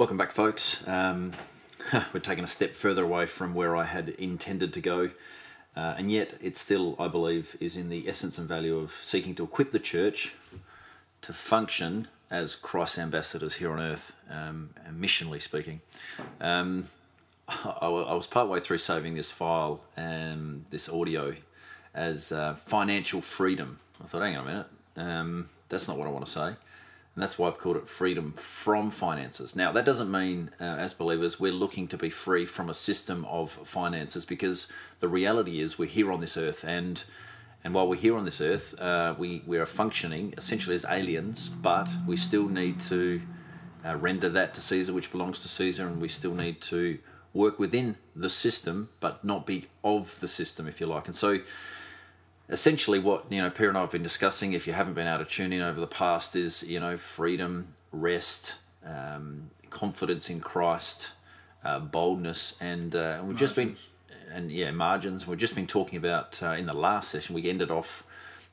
Welcome back, folks. Um, we're taking a step further away from where I had intended to go, uh, and yet it still, I believe, is in the essence and value of seeking to equip the church to function as Christ's ambassadors here on earth, um, missionally speaking. Um, I, I was partway through saving this file and this audio as uh, financial freedom. I thought, hang on a minute, um, that's not what I want to say. And that's why I've called it freedom from finances. Now, that doesn't mean, uh, as believers, we're looking to be free from a system of finances because the reality is we're here on this earth and and while we're here on this earth, uh, we, we are functioning essentially as aliens, but we still need to uh, render that to Caesar, which belongs to Caesar, and we still need to work within the system, but not be of the system, if you like. And so, essentially, what you know, Peter and I have been discussing, if you haven't been able to tune in over the past, is you know, freedom, rest, um, confidence in Christ, uh, boldness, and, uh, and we've just been and yeah, margins. We've just been talking about uh, in the last session. We ended off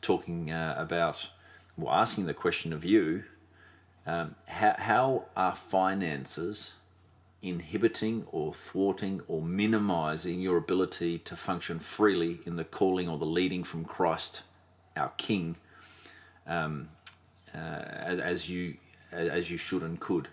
talking uh, about, well, asking the question of you: um, how, how are finances inhibiting or thwarting or minimizing your ability to function freely in the calling or the leading from Christ, our King, um, uh, as, as you as you should and could?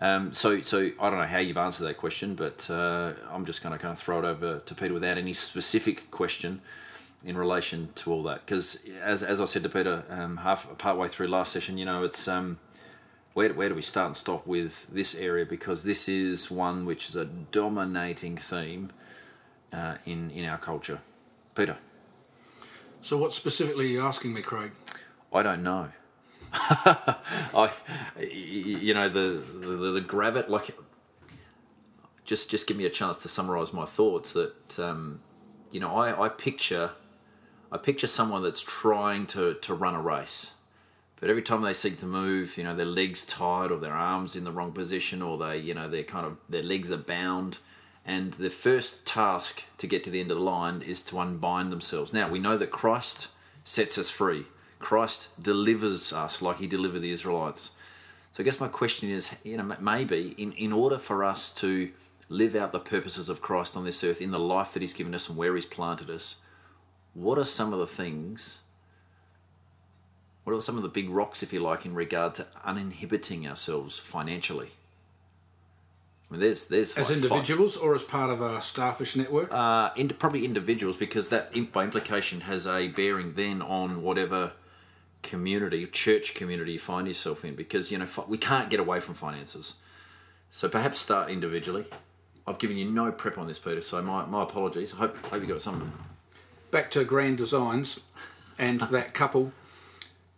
Um, so, so I don't know how you've answered that question, but uh, I'm just going to kind of throw it over to Peter without any specific question in relation to all that. Because as, as I said to Peter um, half partway through last session, you know, it's um, where where do we start and stop with this area? Because this is one which is a dominating theme uh, in in our culture. Peter. So, what specifically are you asking me, Craig? I don't know. I, you know, the the, the gravity, like, just just give me a chance to summarize my thoughts. That um, you know, I, I picture, I picture someone that's trying to to run a race, but every time they seek to move, you know, their legs tied or their arms in the wrong position, or they, you know, they're kind of their legs are bound. And the first task to get to the end of the line is to unbind themselves. Now, we know that Christ sets us free Christ delivers us like he delivered the Israelites. So I guess my question is, you know, maybe in, in order for us to live out the purposes of Christ on this earth in the life that he's given us and where he's planted us, what are some of the things, what are some of the big rocks, if you like, in regard to uninhibiting ourselves financially? I mean, there's, there's as like individuals five, or as part of a starfish network? Uh, in, probably individuals because that, by implication, has a bearing then on whatever community, church community you find yourself in because, you know, we can't get away from finances. So perhaps start individually. I've given you no prep on this, Peter, so my, my apologies. I hope, hope you got something. Back to Grand Designs and that couple,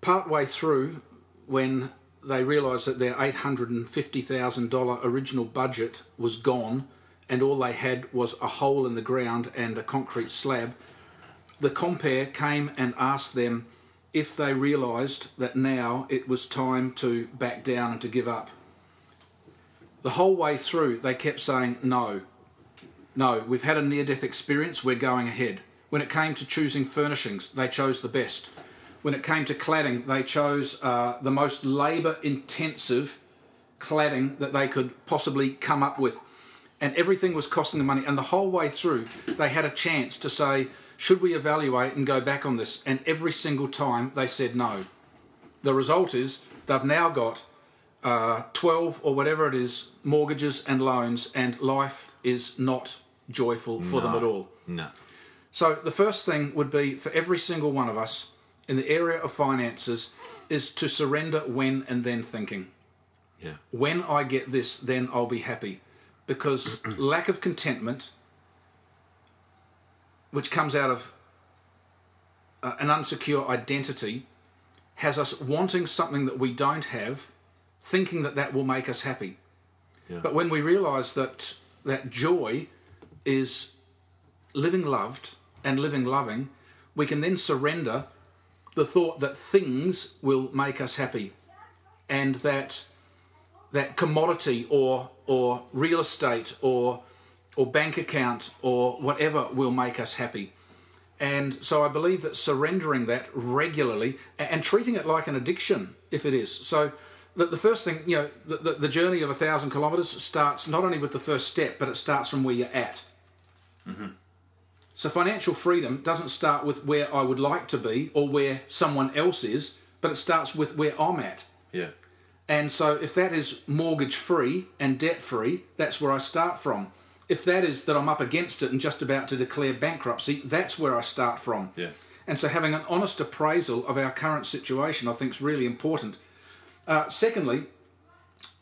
partway through, when they realised that their $850,000 original budget was gone and all they had was a hole in the ground and a concrete slab, the compere came and asked them if they realised that now it was time to back down and to give up. The whole way through, they kept saying, No, no, we've had a near death experience, we're going ahead. When it came to choosing furnishings, they chose the best. When it came to cladding, they chose uh, the most labour intensive cladding that they could possibly come up with. And everything was costing them money. And the whole way through, they had a chance to say, should we evaluate and go back on this? And every single time they said no. The result is they've now got uh, 12 or whatever it is mortgages and loans, and life is not joyful for no, them at all. No. So the first thing would be for every single one of us in the area of finances is to surrender when and then thinking. Yeah. When I get this, then I'll be happy. Because lack of contentment which comes out of uh, an unsecure identity, has us wanting something that we don't have, thinking that that will make us happy. Yeah. But when we realize that that joy is living loved and living loving, we can then surrender the thought that things will make us happy and that that commodity or or real estate or or bank account or whatever will make us happy. And so I believe that surrendering that regularly and treating it like an addiction, if it is. So the, the first thing, you know, the, the, the journey of a thousand kilometres starts not only with the first step, but it starts from where you're at. Mm-hmm. So financial freedom doesn't start with where I would like to be or where someone else is, but it starts with where I'm at. Yeah. And so if that is mortgage free and debt free, that's where I start from. If that is that I'm up against it and just about to declare bankruptcy, that's where I start from. Yeah. And so having an honest appraisal of our current situation, I think, is really important. Uh, secondly,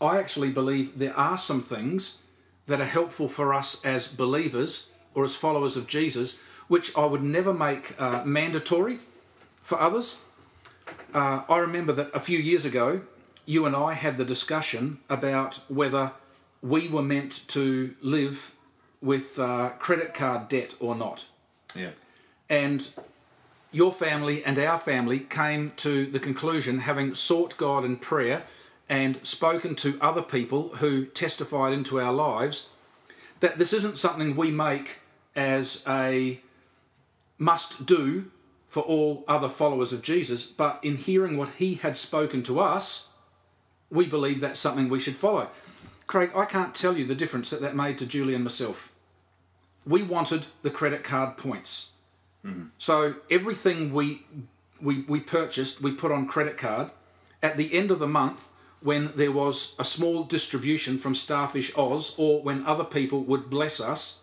I actually believe there are some things that are helpful for us as believers or as followers of Jesus, which I would never make uh, mandatory for others. Uh, I remember that a few years ago, you and I had the discussion about whether we were meant to live with uh, credit card debt or not. Yeah. And your family and our family came to the conclusion, having sought God in prayer and spoken to other people who testified into our lives, that this isn't something we make as a must do for all other followers of Jesus, but in hearing what he had spoken to us, we believe that's something we should follow. Craig, I can't tell you the difference that that made to Julie and myself. We wanted the credit card points. Mm-hmm. So everything we, we we purchased, we put on credit card. At the end of the month, when there was a small distribution from Starfish Oz, or when other people would bless us,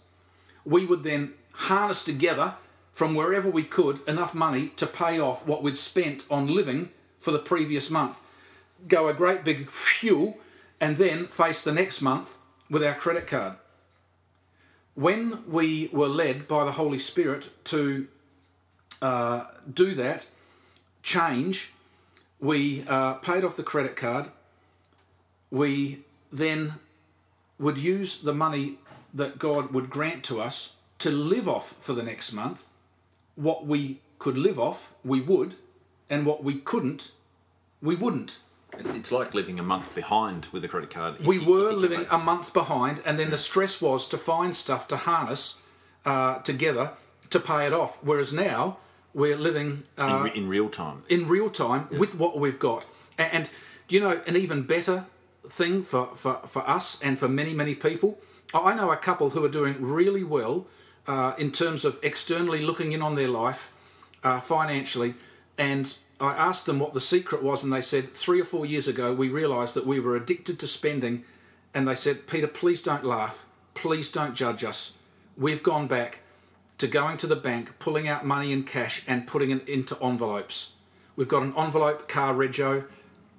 we would then harness together from wherever we could enough money to pay off what we'd spent on living for the previous month. Go a great big fuel, and then face the next month with our credit card when we were led by the Holy Spirit to uh, do that change, we uh, paid off the credit card. We then would use the money that God would grant to us to live off for the next month. What we could live off, we would, and what we couldn't, we wouldn't. It's, it's like living a month behind with a credit card. We you- were living a month behind, and then the stress was to find stuff to harness uh, together to pay it off. Whereas now we're living in, uh, re- in real time. in real time with what we've got. And, and do you know an even better thing for, for, for us and for many, many people? I know a couple who are doing really well uh, in terms of externally looking in on their life uh, financially. And I asked them what the secret was, and they said three or four years ago we realised that we were addicted to spending. And they said, Peter, please don't laugh. Please don't judge us. We've gone back to going to the bank, pulling out money in cash, and putting it into envelopes. We've got an envelope car rego,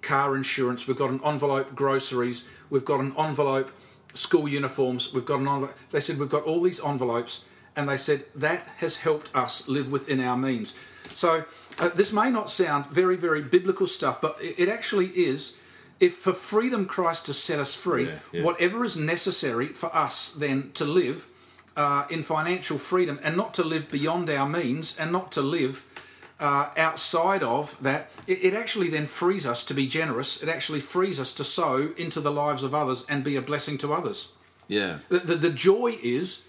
car insurance. We've got an envelope groceries. We've got an envelope school uniforms. We've got an envelope. They said we've got all these envelopes, and they said that has helped us live within our means. So uh, this may not sound very, very biblical stuff, but it, it actually is. If for freedom Christ has set us free, Yeah, yeah. whatever is necessary for us then to live uh, in financial freedom and not to live beyond our means and not to live uh, outside of that, it, it actually then frees us to be generous. It actually frees us to sow into the lives of others and be a blessing to others. Yeah. The, the, the joy is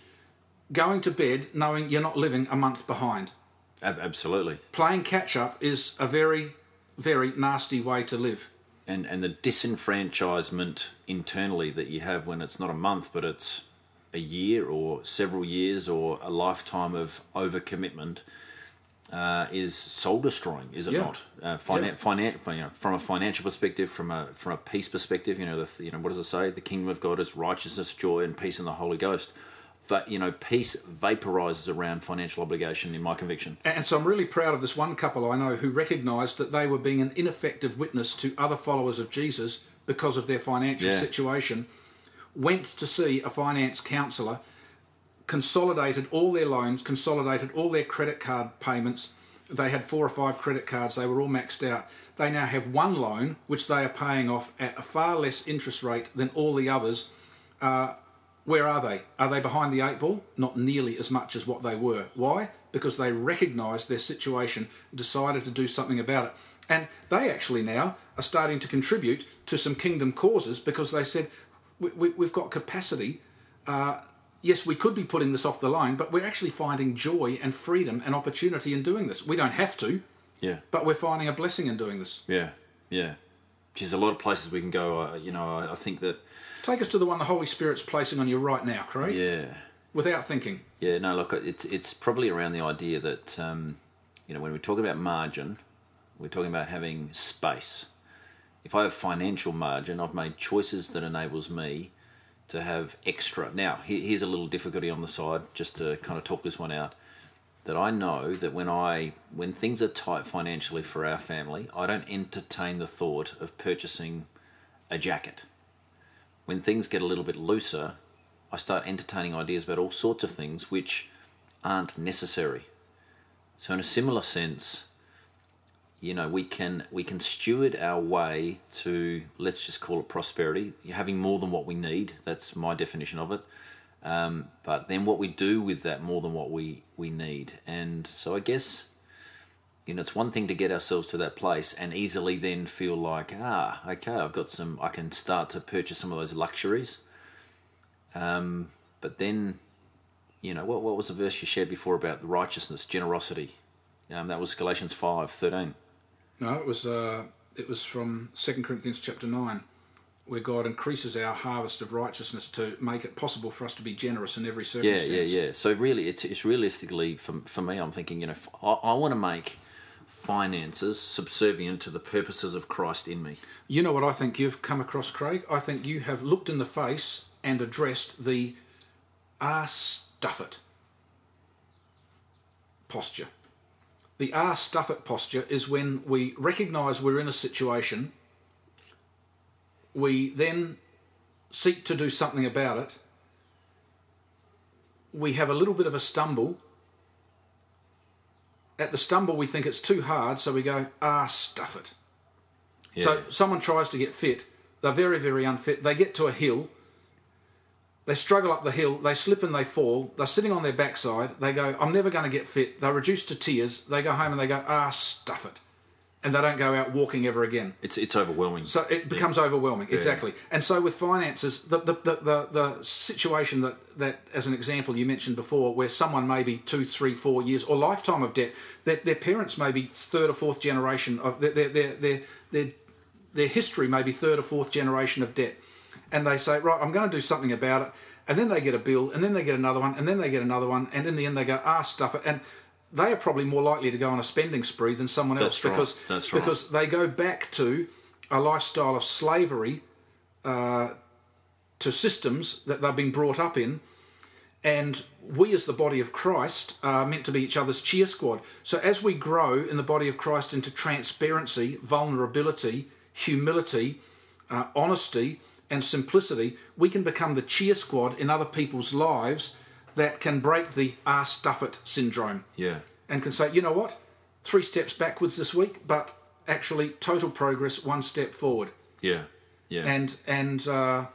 going to bed knowing you're not living a month behind. Ab- absolutely. Playing catch up is a very, very nasty way to live. And and the disenfranchisement internally that you have when it's not a month but it's a year or several years or a lifetime of overcommitment uh, is soul destroying, is it Yeah. not? Uh, finan- Yeah. finan- you know, from a financial perspective, from a from a peace perspective, you know, the, you know, what does it say? The kingdom of God is righteousness, joy, and peace in the Holy Ghost. But you know, peace vaporizes around financial obligation. In my conviction, And so I'm really proud of this one couple I know who recognised that they were being an ineffective witness to other followers of Jesus because of their financial Yeah. situation, went to see a finance counsellor, consolidated all their loans, consolidated all their credit card payments. They had four or five credit cards, they were all maxed out. They now have one loan which they are paying off at a far less interest rate than all the others. Uh, where are they? Are they behind the eight ball? Not nearly as much as what they were. Why? Because they recognised their situation, decided to do something about it. And they actually now are starting to contribute to some kingdom causes because they said, we, we, we've got capacity. Uh, yes, we could be putting this off the line, but we're actually finding joy and freedom and opportunity in doing this. We don't have to, yeah, but we're finding a blessing in doing this. yeah, yeah. there's a lot of places we can go. Uh, you know, I, I think that Take us to the one the Holy Spirit's placing on you right now, Craig, yeah, without thinking. yeah. No, look, it's it's probably around the idea that um, you know when we talk about margin, we're talking about having space. If I have financial margin, I've made choices that enables me to have extra. Now, here- here's a little difficulty on the side, just to kind of talk this one out. That I know that when I when things are tight financially for our family, I don't entertain the thought of purchasing a jacket. When things get a little bit looser, I start entertaining ideas about all sorts of things which aren't necessary. So in a similar sense, you know, we can we can steward our way to let's just call it prosperity, You're having more than what we need. That's my definition of it. Um, but then what we do with that more than what we we need, and so I guess you know it's one thing to get ourselves to that place and easily then feel like ah okay I've got some I can start to purchase some of those luxuries. Um, but then, you know, what what was the verse you shared before about the righteousness, generosity? Um, that was Galatians five thirteen. No, it was uh, it was from Second Corinthians chapter nine, where God increases our harvest of righteousness to make it possible for us to be generous in every circumstance. yeah, yeah. Yeah. So really, it's it's realistically for for me. I'm thinking, you know, I want to make finances subservient to the purposes of Christ in me. You know what I think you've come across, Craig? I think you have looked in the face and addressed the ah stuff it posture. The ah stuff it posture is when we recognise we're in a situation, we then seek to do something about it, we have a little bit of a stumble. At the stumble, we think it's too hard, so we go, ah, stuff it. Yeah. So someone tries to get fit, they're very, very unfit. They get to a hill, they struggle up the hill, they slip and they fall, they're sitting on their backside, they go, I'm never going to get fit. They're reduced to tears, they go home and they go, ah, stuff it. And they don't go out walking ever again. it's it's overwhelming. So it becomes overwhelming, exactly. And so with finances, the, the, the, the, the situation that, that, as an example, you mentioned before, where someone may be two, three, four years or lifetime of debt, their, their parents may be third or fourth generation of their, their, their, their, their, their history may be third or fourth generation of debt. And they say, right, I'm going to do something about it. And then they get a bill, and then they get another one, and then they get another one, and in the end they go, ah, stuff it. And they are probably more likely to go on a spending spree than someone else That's right, because right. because they go back to a lifestyle of slavery uh, to systems that they've been brought up in. And we, as the body of Christ, are meant to be each other's cheer squad. So, as we grow in the body of Christ into transparency, vulnerability, humility, uh, honesty, and simplicity, we can become the cheer squad in other people's lives that can break the ah stuff it syndrome yeah, and can say, you know what, three steps backwards this week, but actually total progress, one step forward. yeah, yeah. And and uh,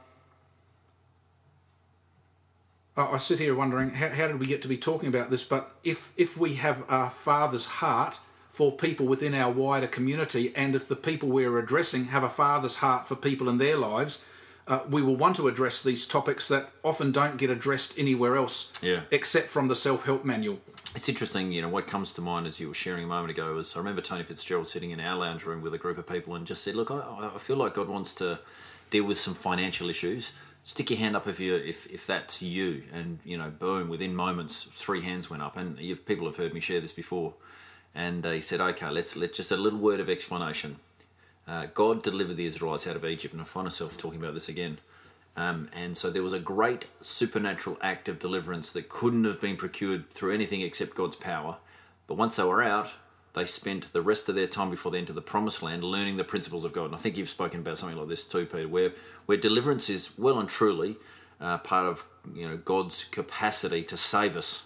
I I sit here wondering how, how did we get to be talking about this? But if if we have a father's heart for people within our wider community, and if the people we're addressing have a father's heart for people in their lives. Uh, we will want to address these topics that often don't get addressed anywhere else Yeah. except from the self help manual. It's interesting, you know, what comes to mind as you were sharing a moment ago was I remember Tony Fitzgerald sitting in our lounge room with a group of people and just said, "Look, I, I feel like God wants to deal with some financial issues. Stick your hand up if you if if that's you." And you know, boom, within moments, three hands went up, and you've, people have heard me share this before. And they said, "Okay, let's let just a little word of explanation." Uh, God delivered the Israelites out of Egypt, and I find myself talking about this again. Um, and so there was a great supernatural act of deliverance that couldn't have been procured through anything except God's power. But once they were out, they spent the rest of their time before they entered the promised land learning the principles of God. And I think you've spoken about something like this too, Peter, where, where deliverance is well and truly uh, part of you know God's capacity to save us.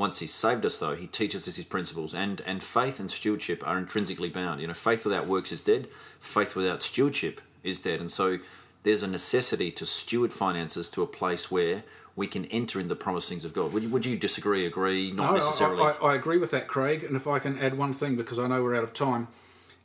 Once He's saved us, though, He teaches us His principles, and and faith and stewardship are intrinsically bound. You know, faith without works is dead. Faith without stewardship is dead, and so there's a necessity to steward finances to a place where we can enter in the promised things of God. Would you, would you disagree? Agree? Not No, necessarily. I, I, I agree with that, Craig. And if I can add one thing, because I know we're out of time,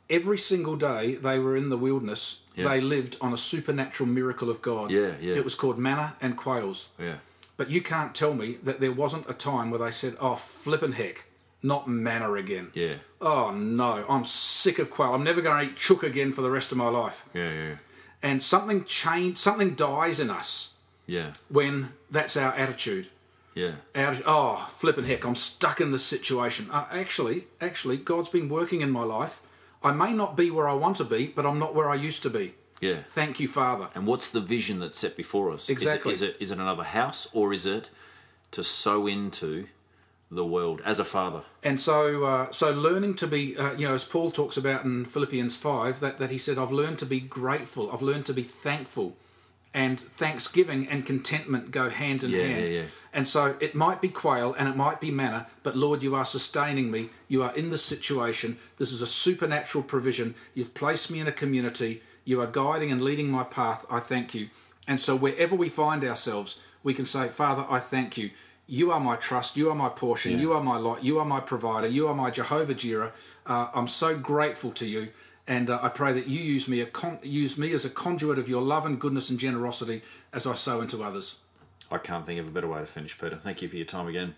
every single day they were in the wilderness, Yeah. they lived on a supernatural miracle of God. Yeah, yeah. It was called manna and quails. yeah, But you can't tell me that there wasn't a time where they said, "Oh, flippin' heck, not manna again. Yeah. Oh no, I'm sick of quail. I'm never going to eat chook again for the rest of my life. Yeah, yeah, And something change, something dies in us yeah, when that's our attitude. yeah, Out, oh, flippin' heck, I'm stuck in this situation. Uh, actually, actually, God's been working in my life. I may not be where I want to be, but I'm not where I used to be. Yeah. Thank you, Father. And what's the vision that's set before us? Is it- Exactly. Is it, is it another house or is it to sow into the world as a father? And so, uh, so learning to be, uh, you know, as Paul talks about in Philippians five, that, that he said, "I've learned to be grateful. I've learned to be thankful." And thanksgiving and contentment go hand in Yeah, hand. yeah, yeah. And so it might be quail and it might be manna, but Lord, you are sustaining me. You are in this situation. This is a supernatural provision. You've placed me in a community. You are guiding and leading my path. I thank you. And so wherever we find ourselves, we can say, Father, I thank you. You are my trust. You are my portion. Yeah. You are my lot. You are my provider. You are my Jehovah Jireh. Uh, I'm so grateful to you. And uh, I pray that you use me, a con- use me as a conduit of your love and goodness and generosity as I sow into others. I can't think of a better way to finish, Peter. Thank you for your time again.